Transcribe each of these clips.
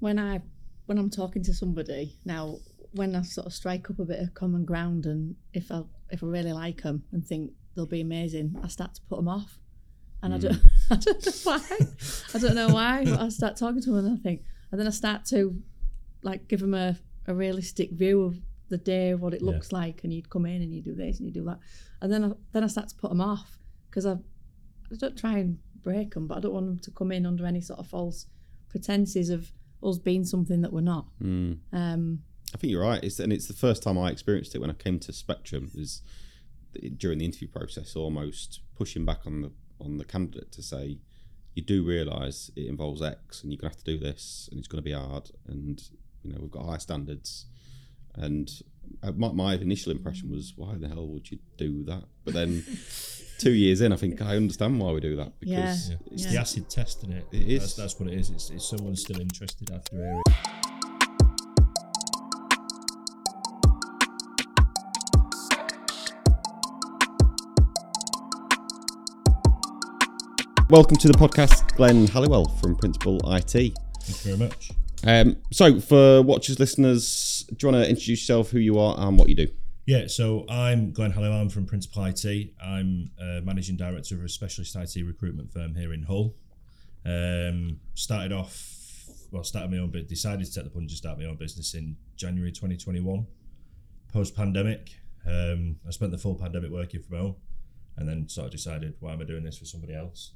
when I when I'm talking to somebody now, when I sort of strike up a bit of common ground, and if I if I really like them and think they'll be amazing, I start to put them off, and I don't I don't know why. I don't know why. But I start talking to them, and I think, and then I start to like give them a, a realistic view of the day, what it Yeah. looks like, and you'd come in and you do this and you do that, and then I, then I start to put them off because I I don't try and break them, but I don't want them to come in under any sort of false pretenses of us being something that we're not. Mm. Um, I think you're right. It's, and it's the first time I experienced it when I came to Spectrum. Is during the interview process, almost pushing back on the on the candidate to say, you do realise it involves X, and you're gonna have to do this, and it's gonna be hard, and you know we've got high standards. And Uh, my, my initial impression was, why the hell would you do that? But then, two years in, I think I understand why we do that because Yeah. Yeah. it's It's the acid test, isn't it? It is. That's, that's what it is. It's, it's someone still interested after hearing. Welcome to the podcast, Glen Halliwell from Principle IT. Thank you very much. Um, so, for watchers, listeners, do you want to introduce yourself, who you are, and what you do? Yeah, so I'm Glen Halliwell. I'm from Principle IT. I'm managing director of a specialist IT recruitment firm here in Hull. Um, started off, well, started my own, but decided to take the plunge and start my own business in January 2021, post pandemic. Um, I spent the full pandemic working from home, and then sort of decided, why am I doing this for somebody else?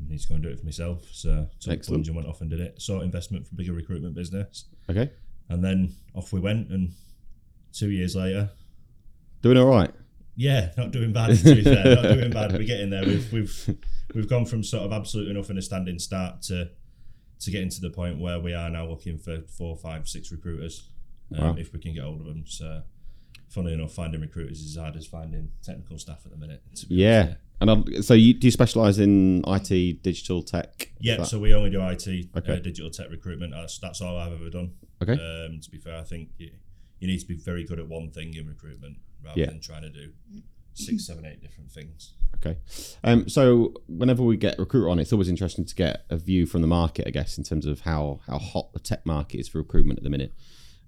I need to go and do it for myself. So took the plunge and went off and did it. Sought investment from bigger recruitment business, Okay, and then off we went. And two years later, doing all right. yeah, not doing bad. To be fair, not doing bad. We're getting there. We've we've we've gone from sort of absolutely nothing in a standing start to to getting to the point where we are now looking for four, five, six recruiters, um, Wow. if we can get hold of them. So, funny enough, finding recruiters is as hard as finding technical staff at the minute. Yeah, honest, and i so you do you specialise in IT, digital tech? Yeah, so we only do IT, uh, Okay. digital tech recruitment. That's that's all I've ever done. okay, Um, to be fair, I think you, you need to be very good at one thing in recruitment rather Yeah. than trying to do six, seven, eight different things. okay. Um, so whenever we get a recruiter on, it's always interesting to get a view from the market, I guess, in terms of how how hot the tech market is for recruitment at the minute.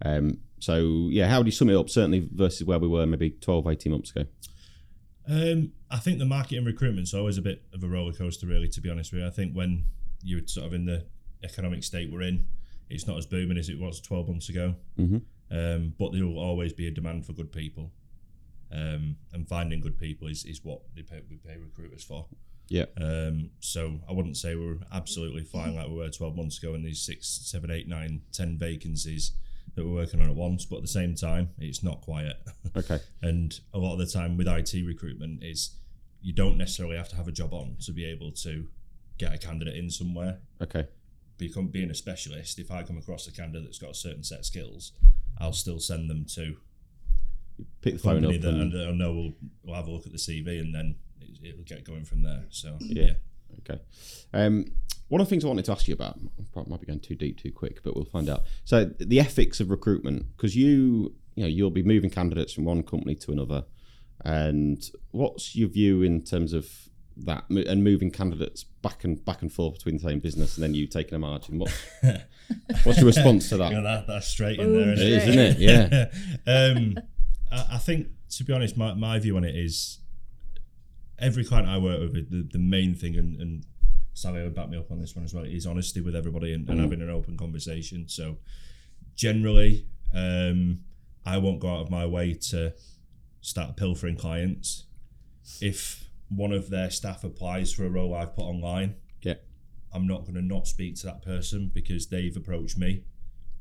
Um, so yeah, how would you sum it up? Certainly versus where we were maybe 12, 18 months ago. Um, I think the market in recruitment's always a bit of a roller coaster, really. To be honest with you, I think when you're sort of in the economic state we're in, it's not as booming as it was 12 months ago. Mhm. Um, but there will always be a demand for good people, um, and finding good people is, is what they pay, we pay recruiters for. Yeah, Um, so I wouldn't say we're absolutely fine like we were 12 months ago in these six, seven, eight, nine, ten vacancies that we're working on at once. But at the same time, it's not quiet. okay, And a lot of the time with IT recruitment is you don't necessarily have to have a job on to be able to get a candidate in somewhere. okay, Become being a specialist, if I come across a candidate that's got a certain set of skills, I'll still send them to pick the phone up. that and- and I know we'll, we'll have a look at the CV and then it, it'll get going from there. So Yeah. Okay. Um, one of the things I wanted to ask you about, I might be going too deep too quick, but we'll find out. So the ethics of recruitment, because you, you know, you'll be moving candidates from one company to another, and what's your view in terms of that and moving candidates back and back and forth between the same business and then you taking a margin? What, what's your response to You know, that? that, that's straight in Boom, there. It Isn't is, isn't it? Yeah. um, I, I think, to be honest, my, my view on it is every client I work with, the, the main thing, and, and Sally would back me up on this one as well, is honesty with everybody and, and having an open conversation. So, generally, um, I won't go out of my way to start pilfering clients. If one of their staff applies for a role I've put online, Yeah. I'm not going to not speak to that person because they've approached me.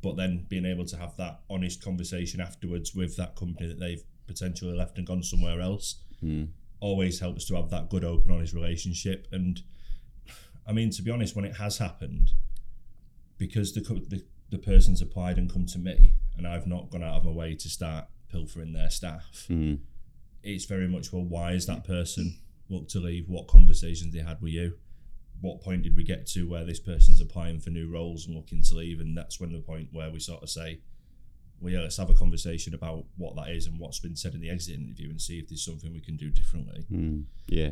But then being able to have that honest conversation afterwards with that company that they've potentially left and gone somewhere else Mm. always helps to have that good, open, honest relationship. And I mean, to be honest, when it has happened, because the, the the person's applied and come to me, and I've not gone out of my way to start pilfering their staff, Mm. it's very much well, why is that person looked to leave? What conversations they had with you? What point did we get to where this person's applying for new roles and looking to leave? And that's when the point where we sort of say, well, yeah, let's have a conversation about what that is and what's been said in the exit interview and see if there's something we can do differently. Mm. Yeah.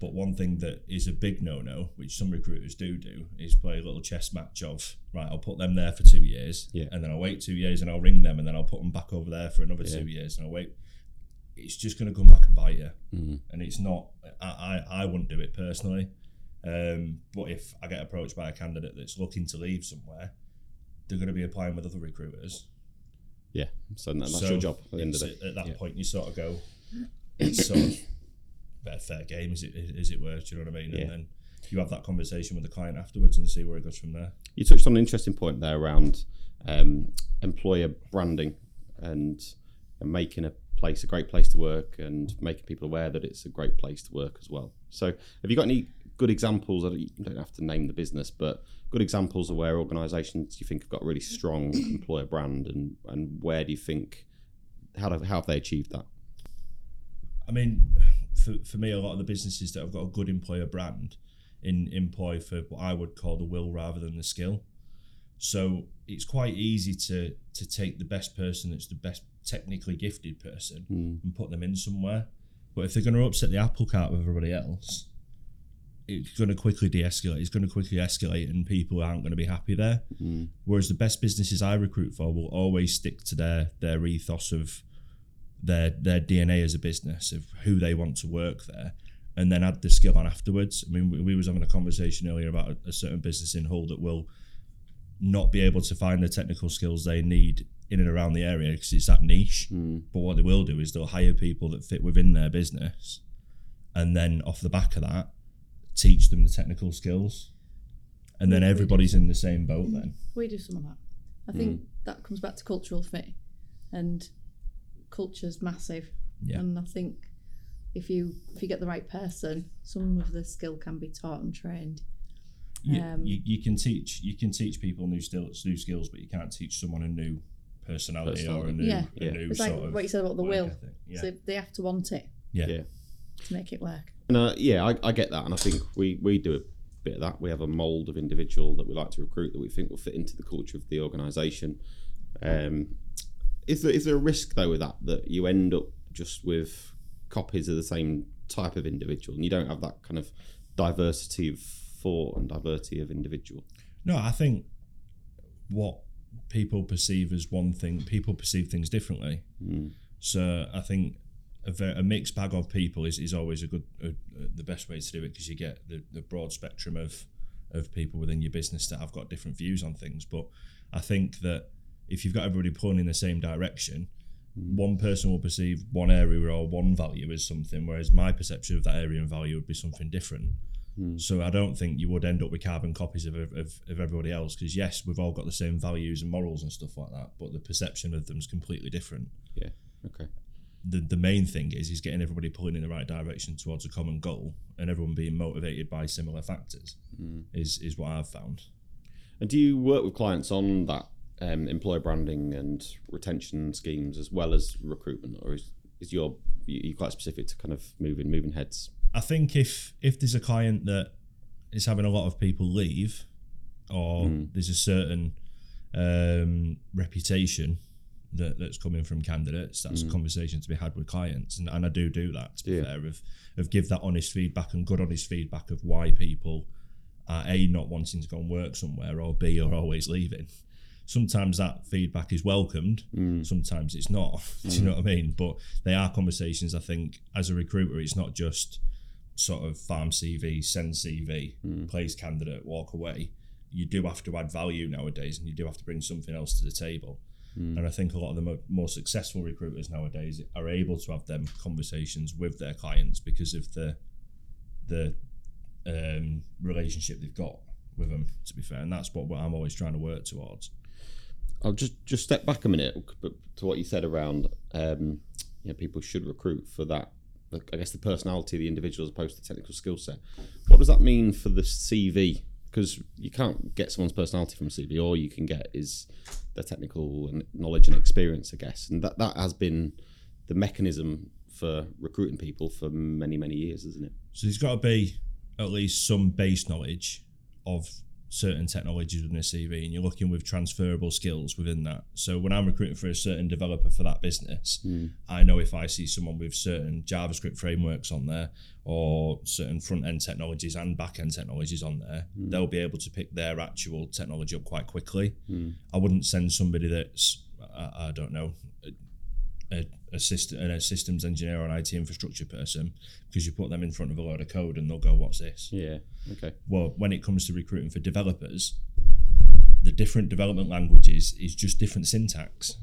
But one thing that is a big no-no, which some recruiters do do, is play a little chess match of right. I'll put them there for two years, Yeah. and then I'll wait two years, and I'll ring them, and then I'll put them back over there for another Yeah. two years, and I'll wait. It's just going to come back and bite you, Mm. and it's not. I, I I wouldn't do it personally, um, but if I get approached by a candidate that's looking to leave somewhere, they're going to be applying with other recruiters. Yeah. So that's So your job at the end of the day. At that Yeah. point, you sort of go, it's sort of a fair game, as it, as it were. Do you know what I mean? Yeah. And then you have that conversation with the client afterwards and see where it goes from there. You touched on an interesting point there around um, employer branding and, and making a place a great place to work and making people aware that it's a great place to work as well. So, have you got any good examples? I don't- You don't have to name the business, but good examples of where organisations you think have got a really strong employer brand, and and where do you think how have, how have they achieved that? I mean, for, for me, a lot of the businesses that have got a good employer brand in employ for what I would call the will rather than the skill. So it's quite easy to to take the best person that's the best technically gifted person hmm. and put them in somewhere. But if they're going to upset the apple cart with everybody else, it's going to quickly de-escalate. It's going to quickly escalate, and people aren't going to be happy there. Hmm. Whereas the best businesses I recruit for will always stick to their their ethos of their their DNA as a business of who they want to work there, and then add the skill on afterwards. I mean, we, we was having a conversation earlier about a, a certain business in Hull that will not be able to find the technical skills they need in and around the area because it's that niche. Hmm. But what they will do is they'll hire people that fit within their business, and then off the back of that, teach them the technical skills, and then We- we everybody's in the same boat. Then We do some of that. I hmm. think that comes back to cultural fit, and culture's massive. Yeah. And I think if you if you get the right person, some of the skill can be taught and trained. you, Um, you, you can teach you can teach people new skills new skills, but you can't teach someone a new personality, or a new, Yeah. a Yeah. new It's sort like of what you said about the will. Yeah. So they have to want it yeah. Yeah. to make it work. And uh, yeah, I, I get that, and I think we we do a bit of that. We have a mold of individual that we like to recruit that we think will fit into the culture of the organisation. Um, is there is there a risk though with that that you end up just with copies of the same type of individual, and you don't have that kind of diversity of thought and diversity of individual? No, I think what people perceive as one thing, people perceive things differently. Mm. So I think a, a mixed bag of people is, is always a good, a, a, the best way to do it because you get the, the broad spectrum of of people within your business that have got different views on things. But I think that if you've got everybody pulling in the same direction, hmm. one person will perceive one area or one value as something, whereas my perception of that area and value would be something different. Hmm. So I don't think you would end up with carbon copies of, of, of everybody else because yes, we've all got the same values and morals and stuff like that, but the perception of them is completely different. Yeah. Okay. The, the main thing is is getting everybody pulling in the right direction towards a common goal and everyone being motivated by similar factors hmm. is is what I've found. And do you work with clients on that um, employer branding and retention schemes as well as recruitment, or is, is your you quite specific to kind of moving moving heads? I think if if there's a client that is having a lot of people leave, or there's a certain um, reputation that, that's coming from candidates, that's a conversation to be had with clients, and, and I do do that. To be Yeah. fair, of of give that honest feedback and good honest feedback of why people are a not wanting to go and work somewhere, or b are always leaving. Sometimes that feedback is welcomed, mm. sometimes it's not. Do you know what I mean? But they are conversations. I think as a recruiter, it's not just sort of farm CV, send CV, mm. place candidate, walk away. You do have to add value nowadays, and you do have to bring something else to the table. Mm. And I think a lot of the mo- more successful recruiters nowadays are able to have them conversations with their clients because of the the um, relationship they've got with them. To be fair, and that's what I'm always trying to work towards. I'll just just step back a minute to what you said around um, you know people should recruit for that. I guess the personality of the individual as opposed to the technical skill set. What does that mean for the CV? Because you can't get someone's personality from a CV. All you can get is their technical and knowledge and experience, I guess. And that that has been the mechanism for recruiting people for many many years, isn't it? So there's got to be at least some base knowledge of certain technologies within a CV and you're looking with transferable skills within that. So when I'm recruiting for a certain developer for that business, hmm. I know if I see someone with certain JavaScript frameworks on there or certain front end technologies and back end technologies on there, hmm. they'll be able to pick their actual technology up quite quickly. Hmm. I wouldn't send somebody that's I, I don't know a, a, system, a systems engineer or an IT infrastructure person because you put them in front of a load of code and they'll go, "What's this?" Yeah. Okay. Well, when it comes to recruiting for developers, the different development languages is just different syntax.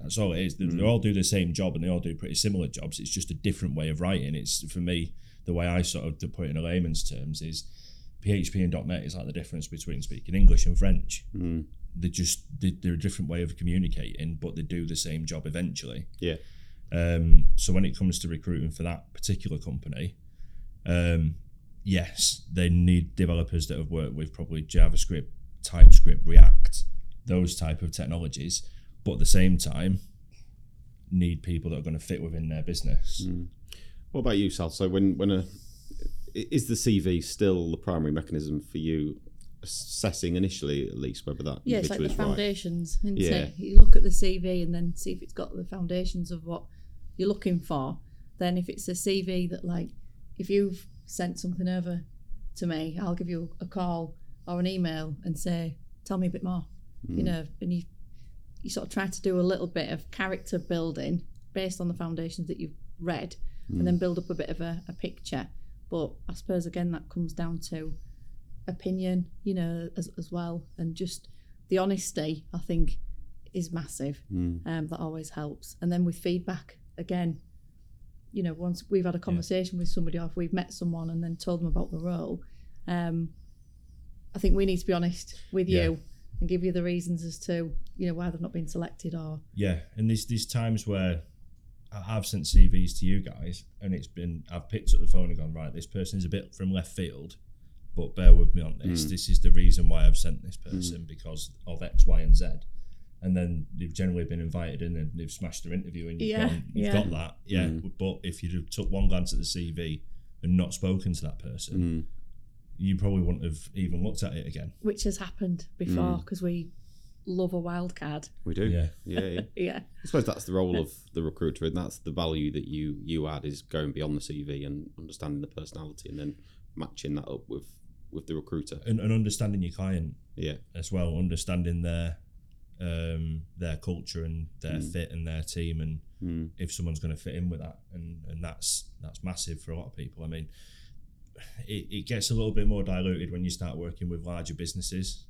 That's all it is. They, they mm. all do the same job and they all do pretty similar jobs. It's just a different way of writing. It's for me the way I sort of to put it in a layman's terms is PHP and .NET is like the difference between speaking English and French. Mm. They just they, they're a different way of communicating, but they do the same job eventually. Yeah. Um, so when it comes to recruiting for that particular company, um, yes, they need developers that have worked with probably JavaScript, TypeScript, React, those type of technologies, but at the same time, need people that are going to fit within their business. What about you, Sal? So when when a is the CV still the primary mechanism for you assessing initially at least whether that Yeah, it's like the right? foundations. Isn't Yeah. it? You look at the CV and then see if it's got the foundations of what you're looking for. Then, if it's a CV that, like, if you've sent something over to me, I'll give you a call or an email and say, "Tell me a bit more." You hmm. know, and you you sort of try to do a little bit of character building based on the foundations that you've read, and then hmm. build up a bit of a, a picture. But I suppose again that comes down to opinion, you know, as, as well, and just the honesty. I think is massive. Um, that always helps. And then with feedback, again, you know, once we've had a conversation with somebody, or if we've met someone and then told them about the role, um, I think we need to be honest with Yeah. you and give you the reasons as to you know why they've not been selected or Yeah, and there's there's times where I've sent CVs to you guys, and it's been I've picked up the phone and gone right. This person is a bit from left field, but bear with me on this. Mm. This is the reason why I've sent this mm. person because of X, Y, and Z. And then they've generally been invited in and they've smashed their interview, and you've, Yeah, gone, you've yeah. got that, yeah. Mm. But if you'd took one glance at the CV and not spoken to that person, you probably wouldn't have even looked at it again. which has happened before because we love a wild card. We do. Yeah. Yeah. yeah. Yeah, I suppose that's the role of the recruiter, and that's the value that you you add is going beyond the CV and understanding the personality, and then matching that up with with the recruiter. And, and understanding your client Yeah. as well, understanding their um, their culture and their mm. fit and their team, and mm. if someone's going to fit in with that, and and that's that's massive for a lot of people. I mean, it, it gets a little bit more diluted when you start working with larger businesses.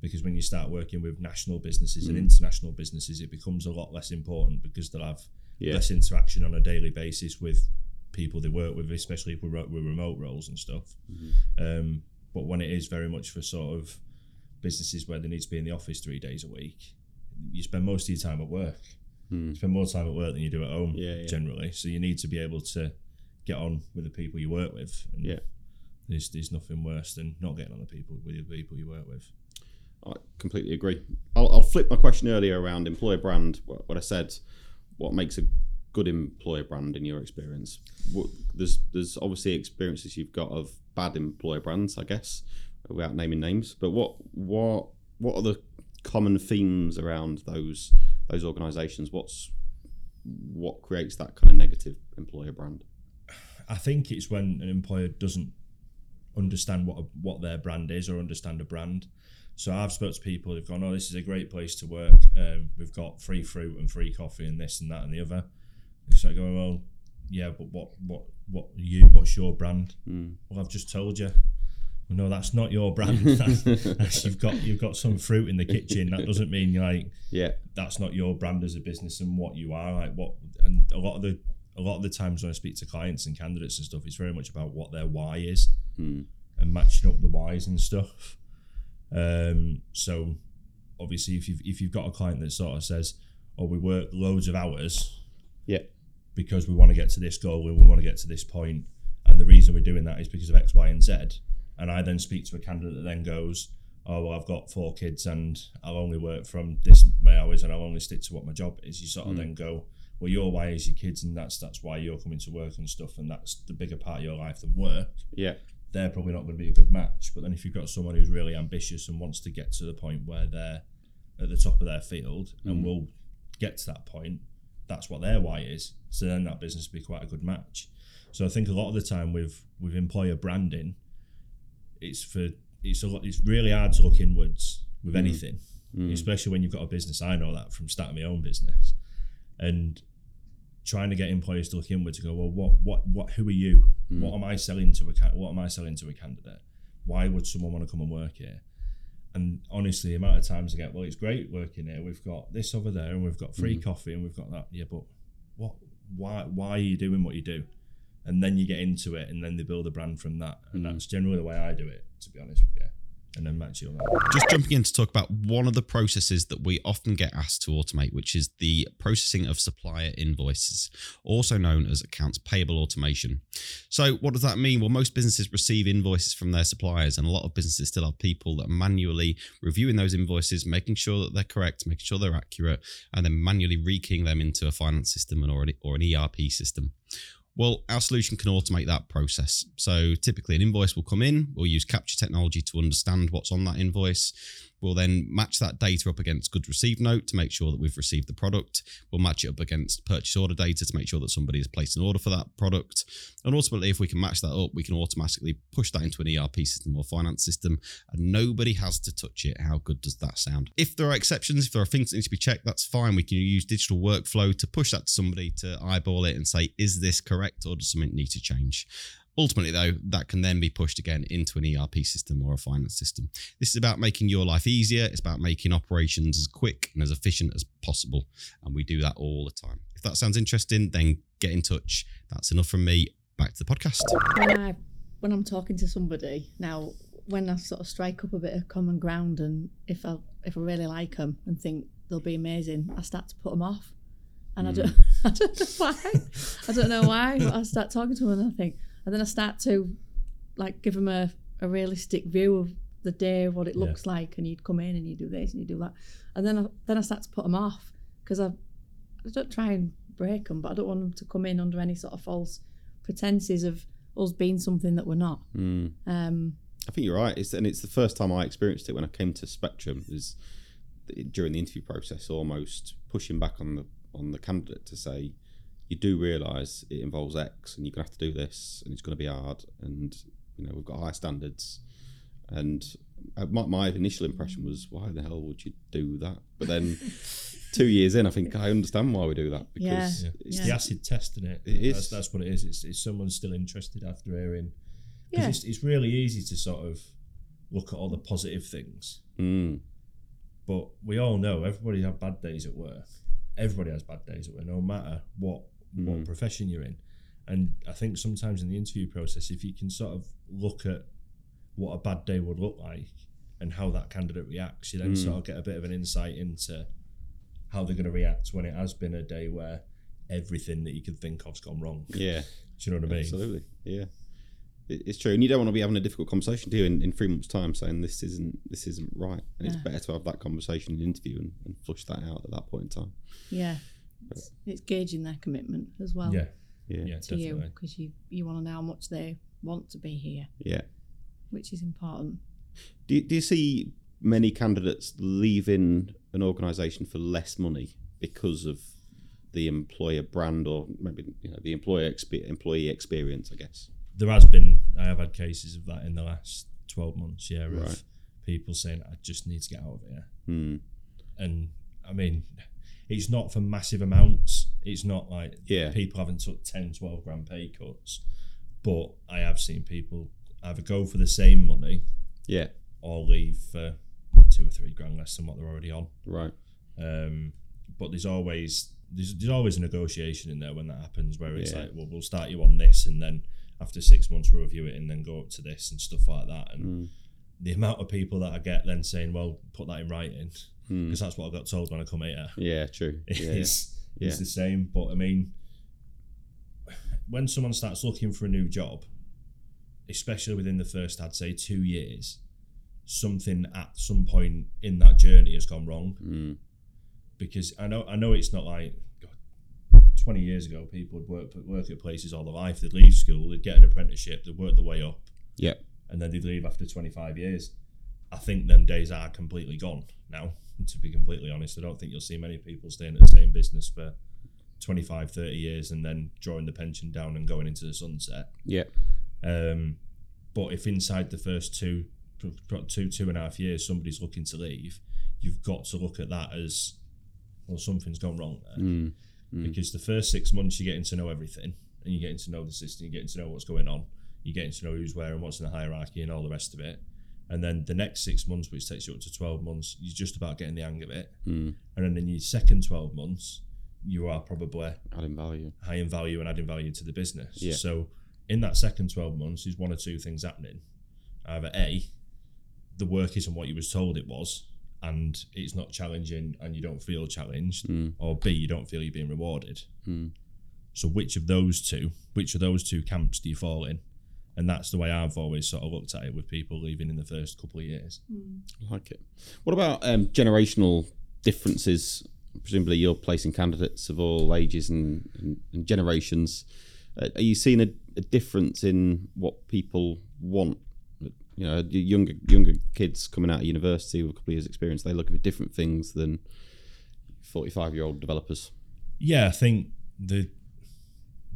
Because when you start working with national businesses and mm. international businesses, it becomes a lot less important because they'll have Yeah. less interaction on a daily basis with people they work with, especially if we're with remote roles and stuff. Um, but when it is very much for sort of businesses where they need to be in the office three days a week, you spend most of your time at work. You spend more time at work than you do at home, Yeah, yeah. generally. So you need to be able to get on with the people you work with. And Yeah. there's, there's nothing worse than not getting on the people with the people you work with. I completely agree. I'll, I'll flip my question earlier around employer brand. What, what I said, what makes a good employer brand in your experience? What, there's there's obviously experiences you've got of bad employer brands, I guess, without naming names. But what what what are the common themes around those those organisations? What's what creates that kind of negative employer brand? I think it's when an employer doesn't understand what a, what their brand is or understand a brand. So I've spoke to people who've gone, "Oh, this is a great place to work. Um, we've got free fruit and free coffee and this and that and the other." So I go, "Well, yeah, but what what what you? What's your brand?" Well, I've just told you. Well, no, that's not your brand. That's, that's- you've got you've got some fruit in the kitchen. That doesn't mean like Yeah, that's not your brand as a business and what you are like what and a lot of the a lot of the times when I speak to clients and candidates and stuff it's very much about what their why is and matching up the whys and stuff um so obviously if you've if you've got a client that sort of says oh we work loads of hours yeah, because we want to get to this goal and we want to get to this point and the reason we're doing that is because of X, Y, and Z. And I then speak to a candidate that then goes, Oh well I've got four kids and I'll only work from this my hours and I'll only stick to what my job is. You sort of hmm. then go, Well your why is your kids and that's that's why you're coming to work and stuff and that's the bigger part of your life than work yeah, they're probably not going to be a good match. But then if you've got someone who's really ambitious and wants to get to the point where they're at the top of their field and hmm. will get to that point, that's what their why is. So then that business will be quite a good match. So I think a lot of the time with with employer branding, it's for it's a lot. It's really hard to look inwards with mm. anything, mm. especially when you've got a business. I know that from starting my own business, and trying to get employers to look inward to go, well, what, what, what, who are you? Mm. What am I selling to a, what am I selling to a candidate? Why would someone want to come and work here? And honestly, the amount of times I get, well, it's great working here. We've got this over there, and we've got free mm-hmm. coffee, and we've got that. Yeah, but what? Why? Why are you doing what you do? And then you get into it, and then they build a brand from that. And mm-hmm. that's generally the way I do it, to be honest with you. And then Matt, you'll. Just jumping in to talk about one of the processes that we often get asked to automate, which is the processing of supplier invoices, also known as accounts payable automation. So, what does that mean? Well, most businesses receive invoices from their suppliers, and a lot of businesses still have people that are manually reviewing those invoices, making sure that they're correct, making sure they're accurate, and then manually rekeying them into a finance system and or an ERP system. Well, our solution can automate that process. So typically, an invoice will come in. We'll use capture technology to understand what's on that invoice. We'll then match that data up against goods received note to make sure that we've received the product. We'll match it up against purchase order data to make sure that somebody has placed an order for that product. And ultimately, if we can match that up, we can automatically push that into an ERP system or finance system, and nobody has to touch it. How good does that sound? If there are exceptions, if there are things that need to be checked, that's fine. We can use digital workflow to push that to somebody to eyeball it and say, is this correct or does something need to change? Ultimately, though, that can then be pushed again into an ERP system or a finance system. This is about making your life easier. It's about making operations as quick and as efficient as possible. And we do that all the time. If that sounds interesting, then get in touch. That's enough from me. Back to the podcast. when I when I'm talking to somebody now, when I sort of strike up a bit of common ground, and if I if I really like them and think they'll be amazing, I start to put them off, and I don't hmm. I don't know why I don't know why, but I start talking to them and I think, and then I start to like give them a, a realistic view of the day, what it Yeah. looks like, and you'd come in and you do this and you do that, and then I, then I start to put them off because I I don't try and break them, but I don't want them to come in under any sort of false pretenses of us being something that we're not. Mm. Um, I think you're right. It's, and it's the first time I experienced it when I came to Spectrum. Is during the interview process, almost pushing back on the on the candidate to say, you do realise it involves X, and you're gonna have to do this, and it's going to be hard, and you know we've got high standards. And uh, my, my initial impression was, why the hell would you do that? But then two years in, I think I understand why we do that because Yeah. it's It's the acid test, isn't it? It is. That's, that's what it is. It's, it's someone still interested after hearing. Because Yeah. it's, it's really easy to sort of look at all the positive things. mm, But we all know everybody have bad days at work. Everybody has bad days at work, no matter what what mm. profession you're in. And I think sometimes in the interview process, if you can sort of look at what a bad day would look like and how that candidate reacts, you then mm. sort of get a bit of an insight into how they're going to react when it has been a day where everything that you could think of's gone wrong. yeah. Do you know what I mean? Absolutely, yeah. It's true, and you don't want to be having a difficult conversation, do you? In, in three months' time, saying this isn't this isn't right, and it's better to have that conversation in an interview and, and flush that out at that point in time. yeah, it's gauging their commitment as well Yeah, Yeah, yeah, to you because you you want to know how much they want to be here, yeah. which is important. Do you, do you see many candidates leaving an organisation for less money because of the employer brand, or maybe you know the employer expe- employee experience? I guess. There has been, I have had cases of that in the last 12 months, yeah, of Right. people saying, I just need to get out of here. Hmm. and I mean, it's not for massive amounts. It's not like Yeah. people haven't took 10, 12 grand pay cuts, but I have seen people either go for the same money Yeah. or leave for two or three grand less than what they're already on. Right. Um, but there's always there's, there's always a negotiation in there when that happens, where it's Yeah. like, well, we'll start you on this, and then after six months we'll review it, and then go up to this and stuff like that. And Mm. the amount of people that I get then saying, well, put that in writing. Because that's what I got told when I come here. Yeah. True. Yeah. yeah. It's, it's Yeah. the same. But I mean, when someone starts looking for a new job, especially within the first, I'd say, two years, something at some point in that journey has gone wrong. Mm. Because I know, I know it's not like God, twenty years ago, people would work work at places all their life. They'd leave school, they'd get an apprenticeship, they'd work their way up, Yeah. and then they'd leave after 25 years. I think them days are completely gone now. To be completely honest, I don't think you'll see many people staying at the same business for 25, 30 years and then drawing the pension down and going into the sunset. Yeah. Um, but if inside the first two, two, two and a half years, somebody's looking to leave, you've got to look at that as well. Something's gone wrong there Mm. because the first six months you're getting to know everything and you're getting to know the system, you're getting to know what's going on, you're getting to know who's where and what's in the hierarchy and all the rest of it. And then the next six months, which takes you up to 12 months, you're just about getting the hang of it. Mm. And then in your second 12 months, you are probably Adding value. high in value and adding value to the business. Yeah. So in that second 12 months, is one or two things happening. Either A, the work isn't what you was told it was, and it's not challenging and you don't feel challenged, Mm. or B, you don't feel you're being rewarded. Mm. So which of those two, which of those two camps do you fall in? And that's the way I've always sort of looked at it with people leaving in the first couple of years. I like it. What about um, generational differences? Presumably, you're placing candidates of all ages and, and, and generations. Uh, are you seeing a, a difference in what people want? You know, younger younger kids coming out of university with a couple of years' experience, they look at different things than forty-five-year-old developers. Yeah, I think the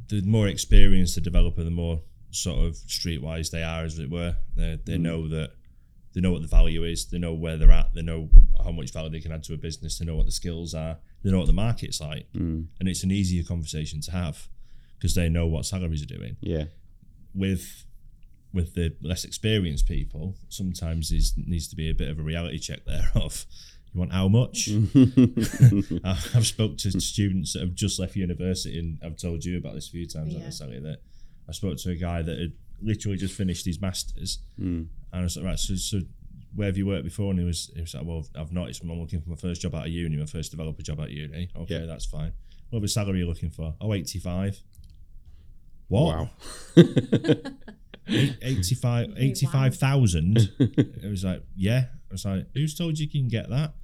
the more experienced the developer, the more sort of streetwise they are, as it were. They they know that they know what the value is. They know where they're at. They know how much value they can add to a business. They know what the skills are. They know what the market's like, Mm. and it's an easier conversation to have because they know what salaries are doing. Yeah, with with the less experienced people, sometimes there needs to be a bit of a reality check there of you want how much. I've I've spoke to students that have just left university, and I've told you about this a few times on Yeah. the Sally that I spoke to a guy that had literally just finished his masters, Mm. and I was like, right, so, so where have you worked before? And he was, he was like, well, I've not. It's- I'm looking for my first job out of uni, my first developer job out of uni. Okay, Yeah. that's fine. What the salary are you looking for? Oh, 85. What? Wow. Eight- 85 Wow. 85,000. it was like, yeah. I was like, who's told you can get that?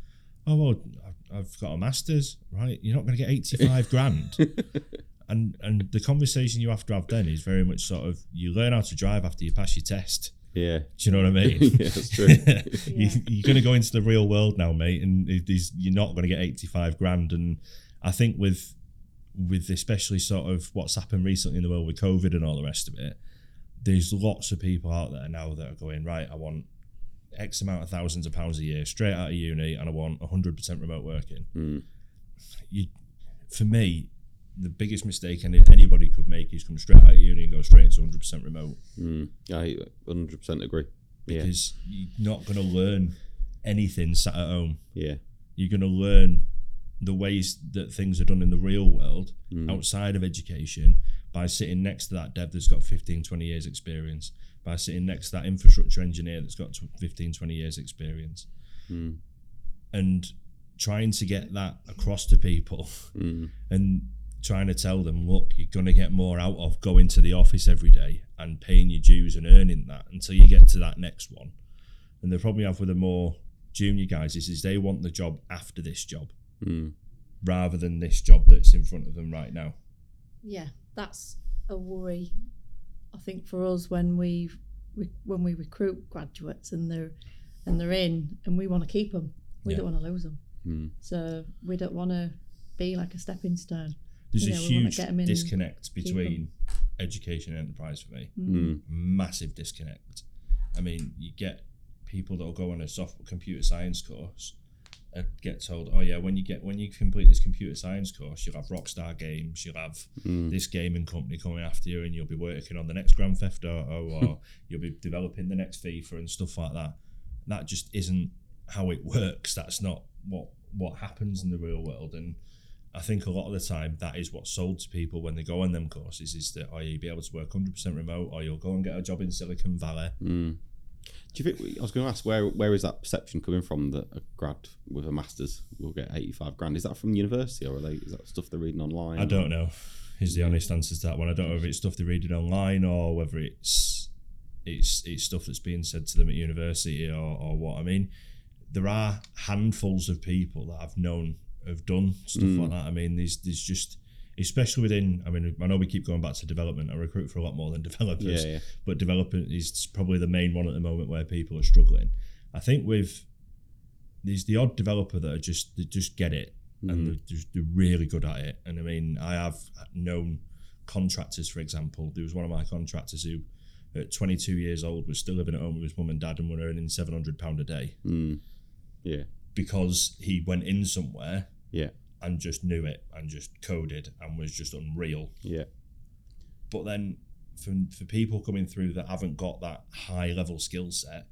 Oh, well, I've- I've got a master's, right? You're not going to get 85 grand. And and the conversation you have to have then is very much sort of you learn how to drive after you pass your test. yeah, Do you know what I mean? yeah, that's true. you, you're going to go into the real world now, mate, and it is, you're not going to get 85 grand. And I think with with especially sort of what's happened recently in the world with COVID and all the rest of it, there's lots of people out there now that are going right. I want X amount of thousands of pounds a year straight out of uni, and I want 100% remote working. Mm. You, for me, the biggest mistake any, anybody could make is come straight out of uni and go straight into 100% remote Mm. I 100% agree. Yeah, because you're not going to learn anything sat at home. yeah, You're going to learn the ways that things are done in the real world Mm. outside of education by sitting next to that dev that's got 15, 20 years experience, by sitting next to that infrastructure engineer that's got tw- 15, 20 years experience. Mm. And trying to get that across to people Mm. and trying to tell them, look, you're going to get more out of going to the office every day and paying your dues and earning that until you get to that next one. And the problem you have with the more junior guys is, is they want the job after this job Mm. rather than this job that's in front of them right now. Yeah, that's a worry. I think for us when we when we recruit graduates and they're and they're in and we want to keep them, we Yeah. don't want to lose them. Mm. So we don't want to be like a stepping stone. There's You a know, we huge get 'em in and disconnect keep between education and enterprise for me. Mm. Massive disconnect. I mean, you get people that'll go on a soft computer science course and get told, "Oh yeah, when you get when you complete this computer science course, you'll have Rockstar Games, you'll have Mm. this gaming company coming after you, and you'll be working on the next Grand Theft Auto, or you'll be developing the next FIFA and stuff like that." That just isn't how it works. That's not what what happens in the real world, and I think a lot of the time that is what's sold to people when they go on them courses is that oh you'll be able to work 100% remote or you'll go and get a job in Silicon Valley. Mm. Do you think? I was going to ask where where is that perception coming from that a grad with a masters will get eighty five grand? Is that from university or are they? Is that stuff they're reading online? I don't know is the honest answer to that one. I don't know if it's stuff they're reading online or whether it's it's it's stuff that's being said to them at university or, or what. I mean, there are handfuls of people that I've known have done stuff Mm. like that. I mean, there's there's just especially within. I mean, I know we keep going back to development. I recruit for a lot more than developers, Yeah, yeah. but development is probably the main one at the moment where people are struggling. I think with there's the odd developer that are just they just get it Mm. and they're, they're really good at it. And I mean, I have known contractors, for example. There was one of my contractors who, at 22 years old, was still living at home with his mum and dad and were earning 700 pound a day Mm. Yeah. because he went in somewhere Yeah. and just knew it and just coded and was just unreal. Yeah. But then for, for people coming through that haven't got that high level skill set,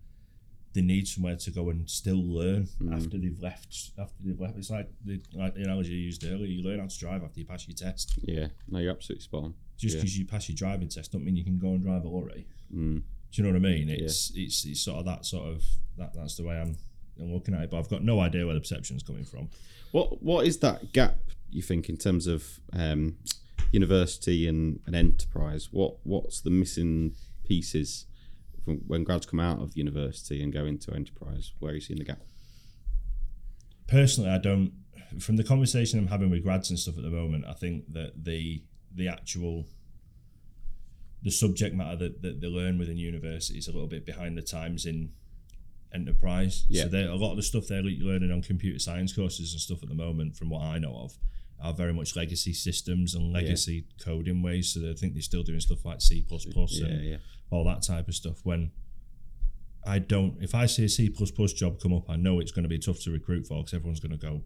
they need somewhere to go and still learn Mm. after they've left. After they've left, it's like the like the analogy you used earlier. You learn how to drive after you pass your test. Yeah. No, you're absolutely spot on. Just Yeah. because you pass your driving test, don't mean you can go and drive a lorry. Mm. Do you know what I mean? It's it's it's sort of that sort of that that's the way I'm, I'm looking at it. But I've got no idea where the perception's coming from. What What is that gap you think in terms of um, university and, and enterprise? What What's the missing pieces when grads come out of university and go into enterprise? Where are you seeing the gap? personally, I don't. From the conversation I'm having with grads and stuff at the moment, I think that the the actual the subject matter that, that they learn within university is a little bit behind the times in enterprise. Yeah. So they, a lot of the stuff they're learning on computer science courses and stuff at the moment, from what I know of, are very much legacy systems and legacy coding ways. So they think they're still doing stuff like C plus plus Yeah, and yeah, all that type of stuff. When I don't, if I see a C plus plus job come up, I know it's going to be tough to recruit for because everyone's going to go.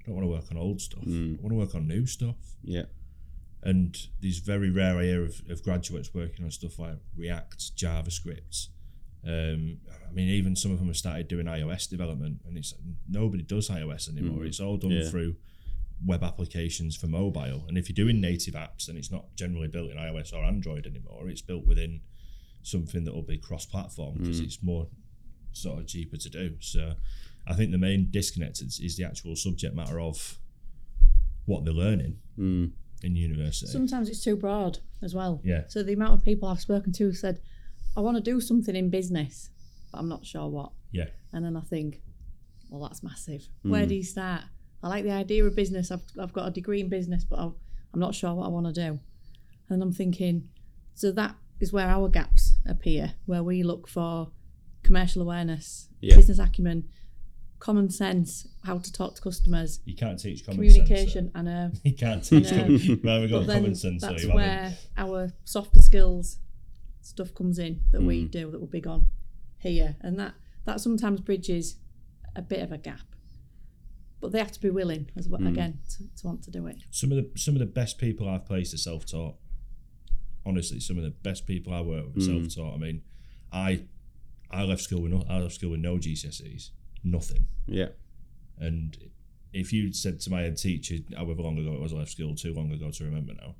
I don't want to work on old stuff. Mm. I want to work on new stuff. yeah, And these very rare I hear of, of graduates working on stuff like React, JavaScript. Um, I mean, even some of them have started doing iOS development, and it's nobody does iOS anymore. Mm. It's all done Yeah. through web applications for mobile. And if you're doing native apps, then it's not generally built in iOS or Android anymore. It's built within something that will be cross-platform because Mm. it's more sort of cheaper to do. So, I think the main disconnect is, is the actual subject matter of what they're learning mm. in university. Sometimes it's too broad as well. Yeah. So the amount of people I've spoken to have said, I want to do something in business, but I'm not sure what. Yeah. And then I think, well, that's massive. Hmm. Where do you start? I like the idea of business. I've, I've got a degree in business, but I'm not sure what I want to do. And I'm thinking, so that is where our gaps appear, where we look for commercial awareness, Yeah. business acumen, common sense, how to talk to customers, You can't teach common communication, and uh, sense. so- You can't teach I know. common. You haven't got common sense. so that's haven't. where our softer skills stuff comes in that we Mm. do that we're big on here, and that that sometimes bridges a bit of a gap. But they have to be willing, as well, Mm. again, to, to want to do it. Some of the some of the best people I've placed are self taught. Honestly, some of the best people I work with are Mm. self taught. I mean, I I left school with no, I left school with no GCSEs, nothing. yeah, And if you said to my head teacher, however long ago it was, I left school too long ago to remember now.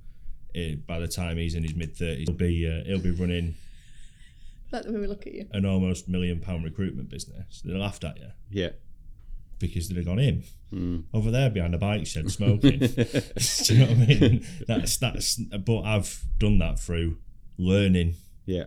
Eh, by the time he's in his mid thirties, he'll be uh, he'll be running Like the way we look at you. an almost million pound recruitment business. They laughed at you yeah. because they'd have gone in Mm. over there behind a bike shed smoking. Do you know what I mean? That's that's. But I've done that through learning. Yeah,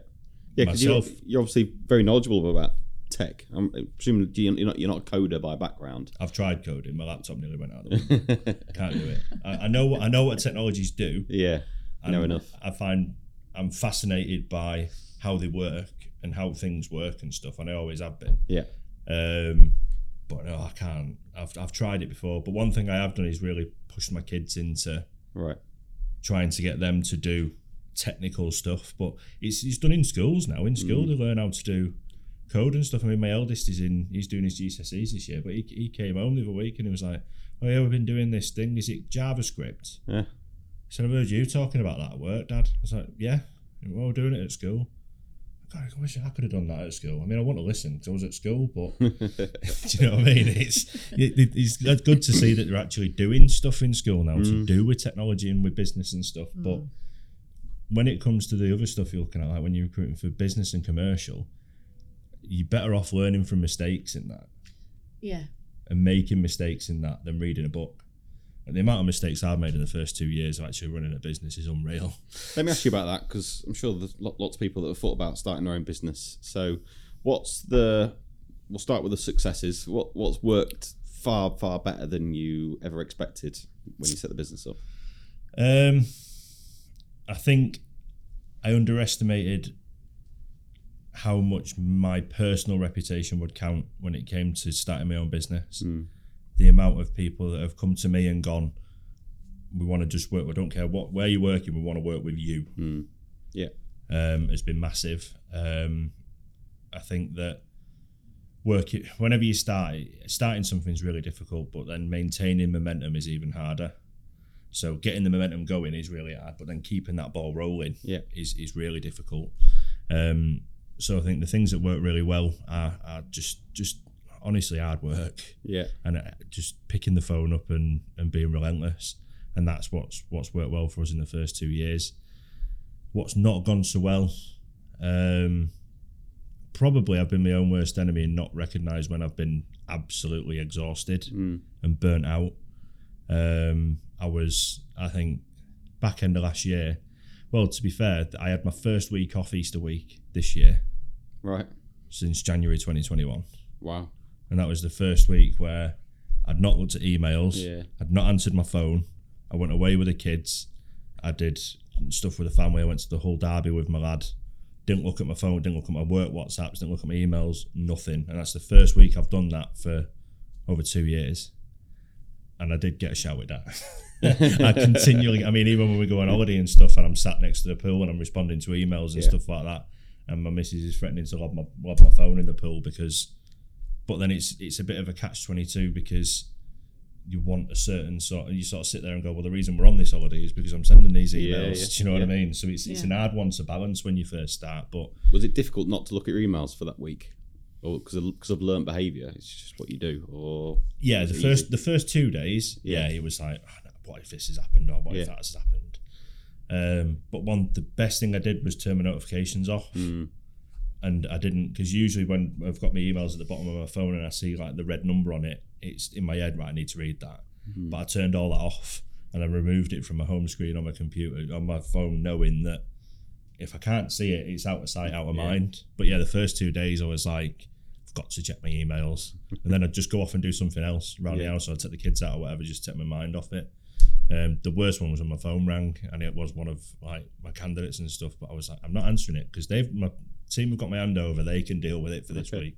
yeah. Because you're, Myself. you're obviously very knowledgeable about tech. I'm assuming you're not you're not a coder by background. I've tried coding. My laptop nearly went out. Of the window. Can't do it. I, I know. what I know what technologies do. yeah, and know enough. I find I'm fascinated by how they work and how things work and stuff, and I always have been. yeah, Um, but no, I can't. I've I've tried it before. But one thing I have done is really pushed my kids into right. trying to get them to do technical stuff. But it's it's done in schools now. In school, they learn how to do code and stuff. I mean, my eldest is in. He's doing his GCSEs this year, but he, he came home the other week and he was like, "Oh yeah, we've been doing this thing. Is it JavaScript?" Yeah, I said, "I've heard you talking about that at work, Dad." I was like, "Yeah, well, we're doing it at school." God, I wish I could have done that at school. I mean, I want to listen because I was at school, but do you know what I mean? It's it, it- it's good to see that they're actually doing stuff in school now to mm. do with technology and with business and stuff. But mm. when it comes to the other stuff you're looking at, like when you're recruiting for business and commercial, you're better off learning from mistakes in that Yeah. and making mistakes in that than reading a book. And the amount of mistakes I've made in the first two years of actually running a business is unreal. Let me ask you about that because I'm sure there's lots of people that have thought about starting their own business. So, what's the? We'll start with the successes. What what's worked far far better than you ever expected when you set the business up? Um, I think I underestimated how much my personal reputation would count when it came to starting my own business. The amount of people that have come to me and gone, "We want to just work. We don't care what where you're working. We want to work with you." Yeah. um, has been massive. Um, I think that work whenever you start starting something's really difficult, but then maintaining momentum is even harder. So getting the momentum going is really hard, but then keeping that ball rolling Yeah. is is really difficult. Um, so I think the things that work really well are, are just just honestly hard work Yeah. and uh, just picking the phone up and, and being relentless. And that's what's what's worked well for us in the first two years. What's not gone so well, um, probably I've been my own worst enemy and not recognised when I've been absolutely exhausted and burnt out. Um, I was, I think, back end of last year. Well, to be fair, I had my first week off Easter week this year Right. since January 2021 Wow. and that was the first week where I'd not looked at emails. Yeah. I'd not answered my phone. I went away with the kids. I did stuff with the family. I went to the Hull derby with my lad. Didn't look at my phone. Didn't look at my work WhatsApps. Didn't look at my emails. Nothing. And that's the first week I've done that for over two years. And I did get a shout with that. I continually, I mean, even when we go on holiday and stuff, and I'm sat next to the pool and I'm responding to emails and Yeah. stuff like that, and my missus is threatening to lob my lob my phone in the pool because but then it's it's a bit of a catch twenty two because you want a certain sort and you sort of sit there and go, well, the reason we're on this holiday is because I'm sending these emails. yeah, Do you know what I mean? So it's it's an hard one to balance when you first start, but Was it difficult not to look at your emails for that week? Or because of, because of learned behaviour? It's just what you do? Or yeah, the first easy? the first two days, Yeah. yeah, it was like, oh, what if this has happened or what if that has happened? Um, but one the best thing I did was turn my notifications off. Mm. and I didn't because usually when I've got my emails at the bottom of my phone and I see like the red number on it, it's in my head right. I need to read that, Mm-hmm. but I turned all that off and I removed it from my home screen on my computer on my phone, knowing that if I can't see it, it's out of sight, out of Yeah. mind. But yeah, the first two days I was like, I've got to check my emails, and then I'd just go off and do something else around the house. Or I'd take the kids out or whatever, just take my mind off it. Um, the worst one was when my phone rang, and it was one of like my candidates and stuff. But I was like, I'm not answering it because they've my team have got my hand over. They can deal with it for this Okay. week.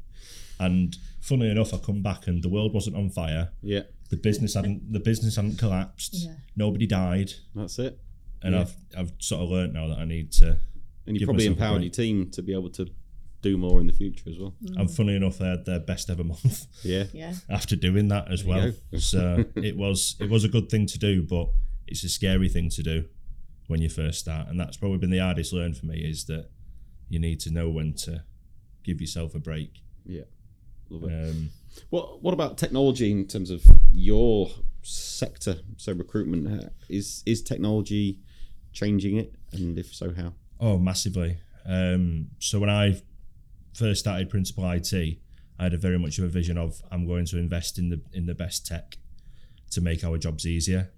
And funnily enough, I come back and the world wasn't on fire. Yeah. The business hadn't the business hadn't collapsed. Yeah. Nobody died, That's it. and Yeah. I've I've sort of learnt now that I need to. And you Give probably empowered your team to be able to do more in the future as well. And funnily enough, they had their best ever month. Yeah. Yeah. after doing that as There well. so it was it was a good thing to do, but it's a scary thing to do when you first start, and that's probably been the hardest learn for me is that you need to know when to give yourself a break. Yeah. Love it. Um, What What about technology in terms of your sector? So recruitment uh, is is technology changing it, and if so, how? oh, massively. Um, so when I first started Principle IT, I had a very much of a vision of I'm going to invest in the in the best tech to make our jobs easier.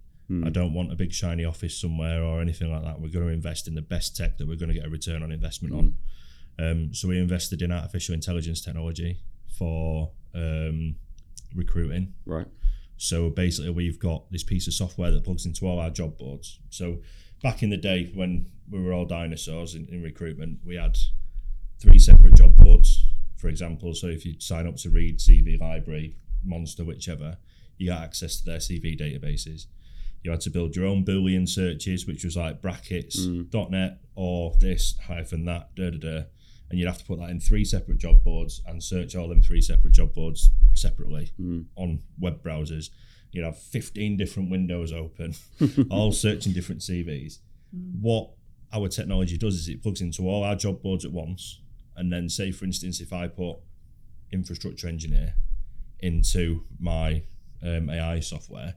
I don't want a big shiny office somewhere or anything like that. We're going to invest in the best tech that we're going to get a return on investment on. Um, so we invested in artificial intelligence technology for um, recruiting. Right. So basically, we've got this piece of software that plugs into all our job boards. So back in the day when we were all dinosaurs in, in recruitment, we had three separate job boards, for example. So if you sign up to Reed, CV Library, Monster, whichever, you got access to their CV databases. You had to build your own Boolean searches, which was like brackets, hmm. .NET, or this hyphen that, da da da. And you'd have to put that in three separate job boards and search all them three separate job boards separately hmm. on web browsers. You'd have 15 different windows open, all searching different CVs. Hmm. What our technology does is it plugs into all our job boards at once. And then, say, for instance, if I put infrastructure engineer into my um, AI software,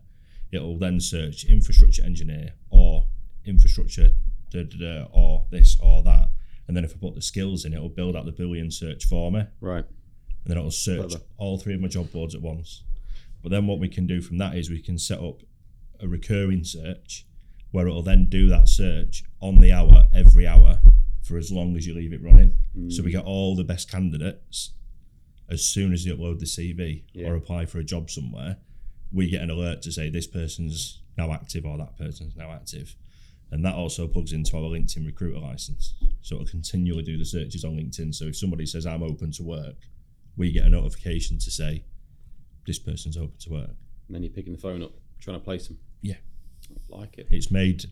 it'll then search infrastructure engineer or infrastructure da, da, da, or this or that. And then if I put the skills in, it'll build out the Boolean search for me Right. and then it'll search Clever. all three of my job boards at once. But then what we can do from that is we can set up a recurring search where it'll then do that search on the hour every hour for as long as you leave it running. So we mm. get all the best candidates as soon as you upload the CV Yeah. or apply for a job somewhere. We get an alert to say this person's now active or that person's now active. And that also plugs into our LinkedIn recruiter license. So it'll continually do the searches on LinkedIn. So if somebody says, I'm open to work, we get a notification to say, this person's open to work. And then you're picking the phone up, trying to place them. Yeah. I like it. It's made,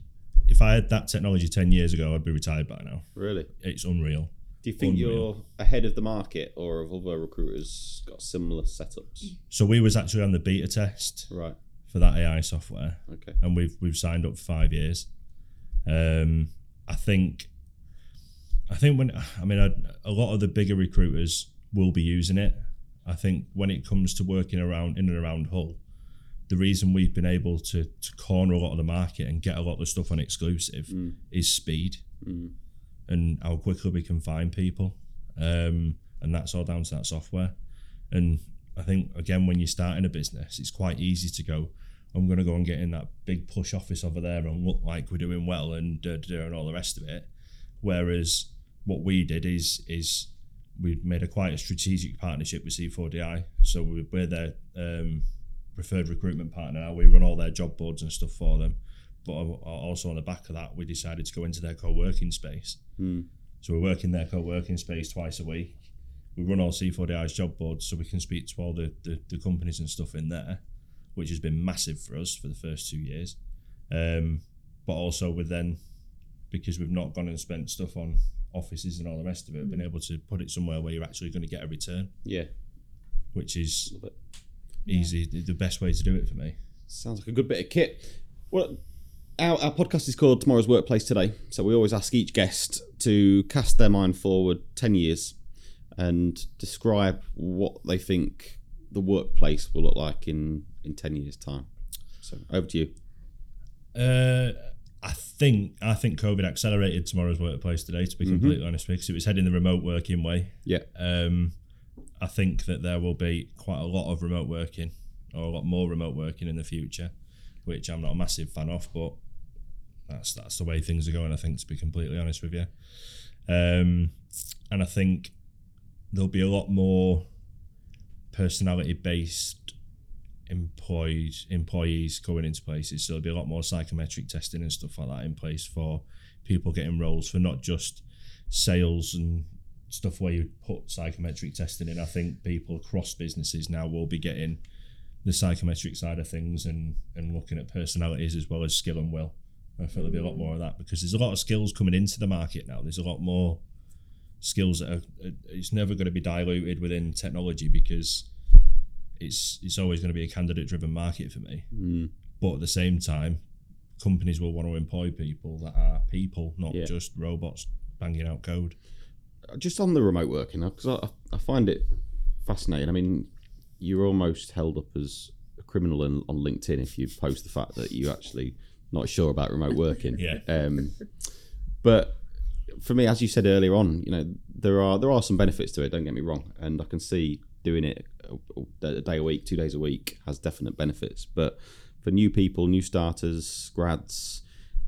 if I had that technology 10 years ago, I'd be retired by now. Really. It's unreal. Do you think Unreal. you're ahead of the market, or have other recruiters got similar setups? So we was actually on the beta test Right. for that AI software. Okay. and we've we've signed up for five years. Um, I think, I think when I mean a, a lot of the bigger recruiters will be using it. I think when it comes to working around in and around Hull, the reason we've been able to to corner a lot of the market and get a lot of stuff on exclusive is speed Mm. and how quickly we can find people, um, and that's all down to that software. And I think again, when you're starting a business, it's quite easy to go. I'm going to go and get in that big push office over there and look like we're doing well and da, da, da, and all the rest of it. Whereas what we did is is we made a quite a strategic partnership with C4DI. So we- we're their um, preferred recruitment partner now. We run all their job boards and stuff for them. But also on the back of that, we decided to go into their co-working space. Mm. So we work in their co-working space twice a week. We run all C4DI's job boards so we can speak to all the, the, the companies and stuff in there, which has been massive for us for the first two years. Um, but also with then, because we've not gone and spent stuff on offices and all the rest of it, been able to put it somewhere where you're actually going to get a return, Yeah. which is. Easy, the best way to do it for me. Sounds like a good bit of kit. Well, our, our podcast is called Tomorrow's Workplace Today. So we always ask each guest to cast their mind forward 10 years and describe what they think the workplace will look like in, in 10 years' time. So over to you. Uh, I think I think COVID accelerated tomorrow's workplace today. To be completely honest, with you, because it was heading the remote working way. Yeah. Um, I think that there will be quite a lot of remote working, or a lot more remote working in the future, which I'm not a massive fan of, but that's that's the way things are going. I think to be completely honest with you, um, and I think there'll be a lot more personality based employed employees going into places. So there'll be a lot more psychometric testing and stuff like that in place for people getting roles for not just sales and stuff where you put psychometric testing in. I think people across businesses now will be getting the psychometric side of things and and looking at personalities as well as skill and will. I feel there'll be a lot more of that because there's a lot of skills coming into the market now. There's a lot more skills that are, it's never going to be diluted within technology because it's it's always going to be a candidate driven market for me. Mm. But at the same time, companies will want to employ people that are people, not Yeah. just robots banging out code. Just on the remote working, because I, I find it fascinating. I mean, you're almost held up as a criminal in, on LinkedIn if you post the fact that you're actually not sure about remote working. Yeah. Um, but for me, as you said earlier on, you know there are there are some benefits to it. Don't get me wrong, and I can see doing it a, a day a week, two days a week has definite benefits. But for new people, new starters, grads,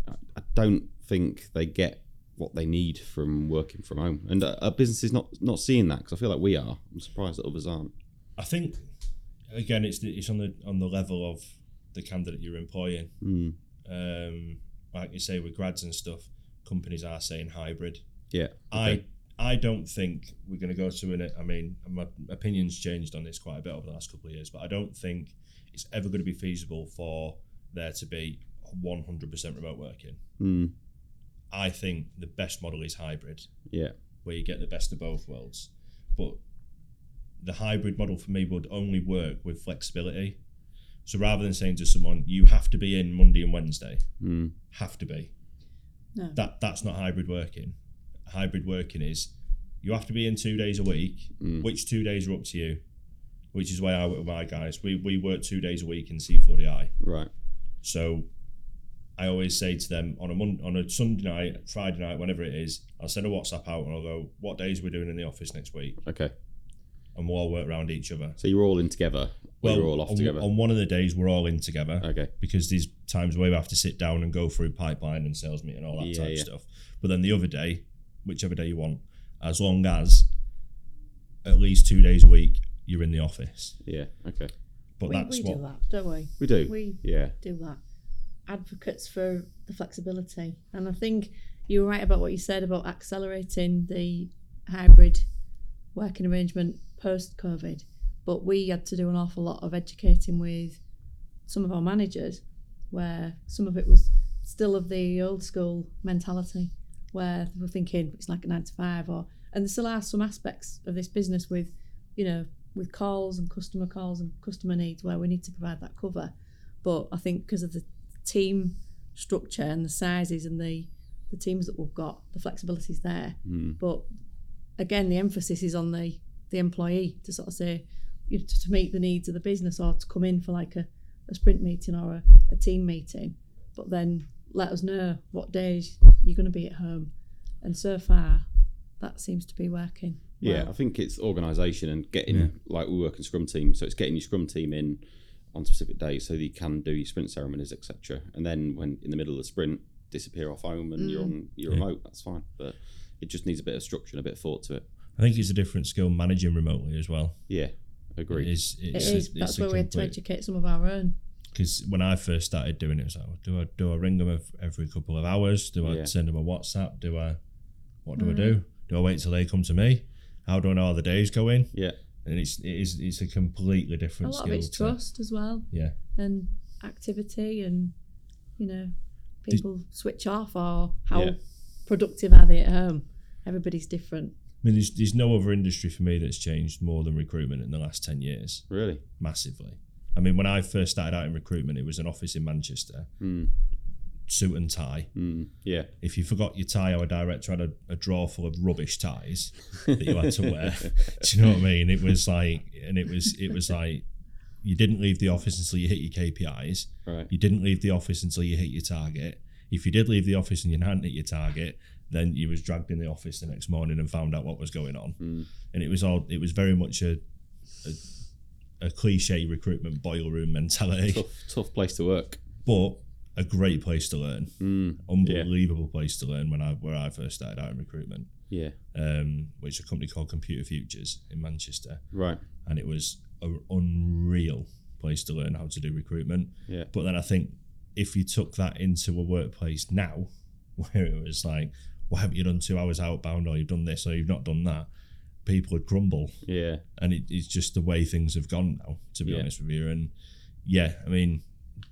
I don't think they get what they need from working from home, and uh, our business is not not seeing that because I feel like we are. I'm surprised that others aren't. I think again, it's the, it's on the on the level of the candidate you're employing. Mm. Um, like you say with grads and stuff, companies are saying hybrid. Yeah, I I don't think we're going to go to an. I mean, my opinions changed on this quite a bit over the last couple of years, but I don't think it's ever going to be feasible for there to be 100% remote working. Mm. I think the best model is hybrid, yeah, where you get the best of both worlds. But the hybrid model for me would only work with flexibility. So rather than saying to someone, you have to be in Monday and Wednesday, mm. have to be, No. that that's not hybrid working. Hybrid working is you have to be in two days a week. Mm. Which two days are up to you? Which is why I work with my guys. We we work two days a week in C4DI. right. So I always say to them on a mon- on a Sunday night, Friday night, whenever it is, I'll send a WhatsApp out and I'll go, "What days we're doing in the office next week?" Okay, And we'll all work around each other. so you're all in together. Well, you're all off on, together. on one of the days we're all in together okay, because there's times where we have to sit down and go through pipeline and sales meeting and all that Yeah, type yeah. of stuff. But then the other day, whichever day you want, as long as at least two days a week you're in the office. yeah, okay. But we that's we what do that, don't we? We do. We yeah, do that. Advocates for the flexibility, and I think you were right about what you said about accelerating the hybrid working arrangement post COVID. But we had to do an awful lot of educating with some of our managers, where some of it was still of the old school mentality, where they were thinking it's like a nine to five, or and there still are some aspects of this business with, you know, with calls and customer calls and customer needs where we need to provide that cover. But I think because of the team structure and the sizes and the the teams that we've got, the flexibility is there. Mm. But again, the emphasis is on the the employee to sort of say you know, to, to meet the needs of the business or to come in for like a, a sprint meeting or a, a team meeting. But then let us know what days you're going to be at home. And so far, that seems to be working. Yeah, well. I think it's organisation and getting Yeah. like we work in Scrum team, so it's getting your Scrum team in on specific days so that you can do your sprint ceremonies, etc. And then when in the middle of the sprint, disappear off home and you're on your Yeah. remote. That's fine, but it just needs a bit of structure and a bit of thought to it. I think it's a different skill managing remotely as well. Yeah, It agreed. is. It It's. A, That's it's where we had to educate some of our own. because when I first started doing it, it was like, do I do I ring them every couple of hours? Do I Yeah. send them a WhatsApp? Do I what do I Mm. do? Do I wait till they come to me? How do I know how the days going? Yeah, And it's it is it's a completely different. A different lot of skill. it's to- trust as well. Yeah, and activity and you know people switch off or how Yeah. productive are they at home everybody's different I mean, there's, there's no other industry for me that's changed more than recruitment in the last ten years, really. massively. I mean, when I first started out in recruitment, it was an office in Manchester, Mm, suit and tie. mm, yeah, If you forgot your tie, our director had a, a drawer full of rubbish ties that you had to wear. Do you know what I mean? It was like, and it was, it was like, you didn't leave the office until you hit your KPIs. right. You didn't leave the office until you hit your target. If you did leave the office and you hadn't hit your target, then you was dragged in the office the next morning and found out what was going on. Mm. And it was all, it was very much a, a, a cliche recruitment boiler room mentality, Tough, tough place to work. but a great place to learn. Mm, Unbelievable place to learn when I where I first started out in recruitment, yeah, um, which is a company called Computer Futures in Manchester, right. and it was an unreal place to learn how to do recruitment. Yeah, But then I think if you took that into a workplace now, where it was like, why haven't you done two hours outbound, or you've done this, or you've not done that, people would crumble, yeah, and it, it's just the way things have gone now. To be Yeah. honest with you, and yeah, I mean,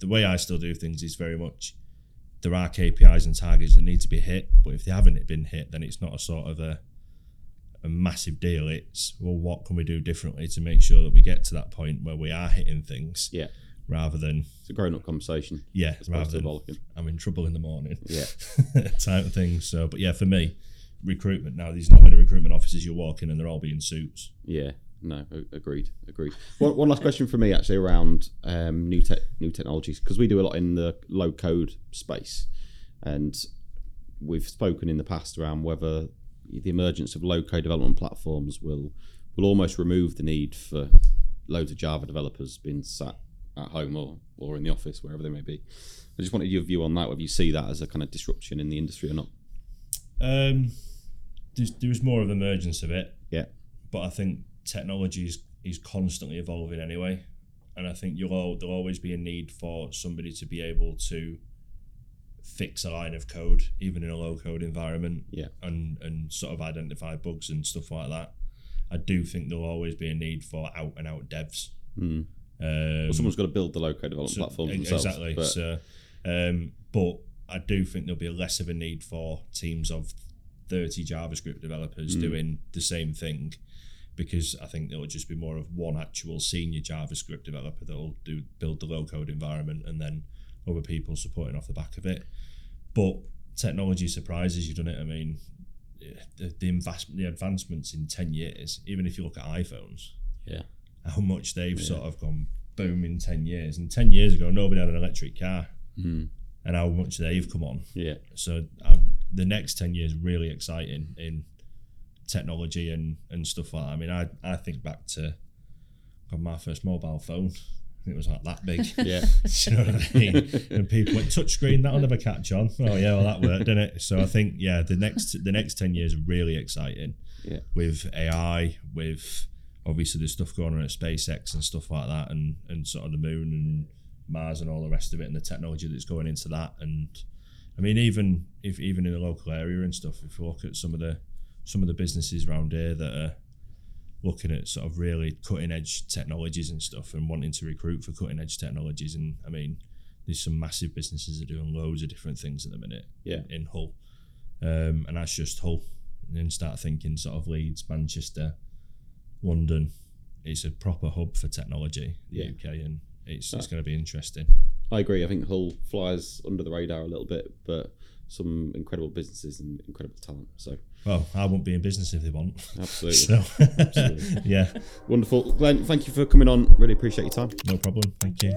the way I still do things is very much there are KPIs and targets that need to be hit, but if they haven't been hit, then it's not a sort of a a massive deal. It's well, what can we do differently to make sure that we get to that point where we are hitting things, yeah. rather than It's a grown-up conversation. yeah, rather than. I'm in trouble in the morning Yeah, type of thing. So, but yeah, for me, recruitment now, there's not many recruitment offices you walk in and they're all being suits. yeah. No, agreed, agreed. One, one last question for me, actually, around um, new tech, new technologies, because we do a lot in the low-code space, and we've spoken in the past around whether the emergence of low-code development platforms will will almost remove the need for loads of Java developers being sat at home or, or in the office, wherever they may be. I just wanted your view on that, whether you see that as a kind of disruption in the industry or not. Um, there's, there's more of emergence of it, Yeah, but I think technology is, is constantly evolving anyway. And I think you'll al- there'll always be a need for somebody to be able to fix a line of code, even in a low code environment, Yeah. and and sort of identify bugs and stuff like that. I do think there'll always be a need for out and out devs. Mm. Um, well, someone's got to build the low-code development so- platforms e- themselves. Exactly. but- So, um, but I do think there'll be less of a need for teams of thirty JavaScript developers Mm. doing the same thing, because I think it'll just be more of one actual senior JavaScript developer that'll do build the low code environment, and then other people supporting off the back of it. But technology surprises you've done it. I mean, the the, invest, the advancements in ten years, even if you look at iPhones, Yeah. how much they've Yeah. sort of gone boom in 10 years. And 10 years ago, nobody had an electric car, Mm. and how much they've come on. Yeah. So um, the next 10 years really exciting in technology and, and stuff like that. I mean, I, I think back to my first mobile phone. It was like that big. Yeah. You know what I mean? And people went touchscreen, that'll never catch on. Oh yeah, well that worked, didn't it? So I think yeah, the next the next ten years are really exciting. Yeah. With AI, with obviously the stuff going on at SpaceX and stuff like that, and and sort of the moon and Mars and all the rest of it, and the technology that's going into that. And I mean, even if even in the local area and stuff, if you look at some of the some of the businesses around here that are looking at sort of really cutting edge technologies and stuff and wanting to recruit for cutting edge technologies. And I mean, there's some massive businesses that are doing loads of different things at the minute Yeah. in Hull. Um, and that's just Hull. And then start thinking sort of Leeds, Manchester, London. It's a proper hub for technology, the Yeah. UK, and it's, it's going to be interesting. I agree. I think Hull flies under the radar a little bit, but some incredible businesses and incredible talent. So Well, I won't be in business if they want. absolutely So, Absolutely. yeah, wonderful, Glen. Thank you for coming on. Really appreciate your time. no problem. Thank you.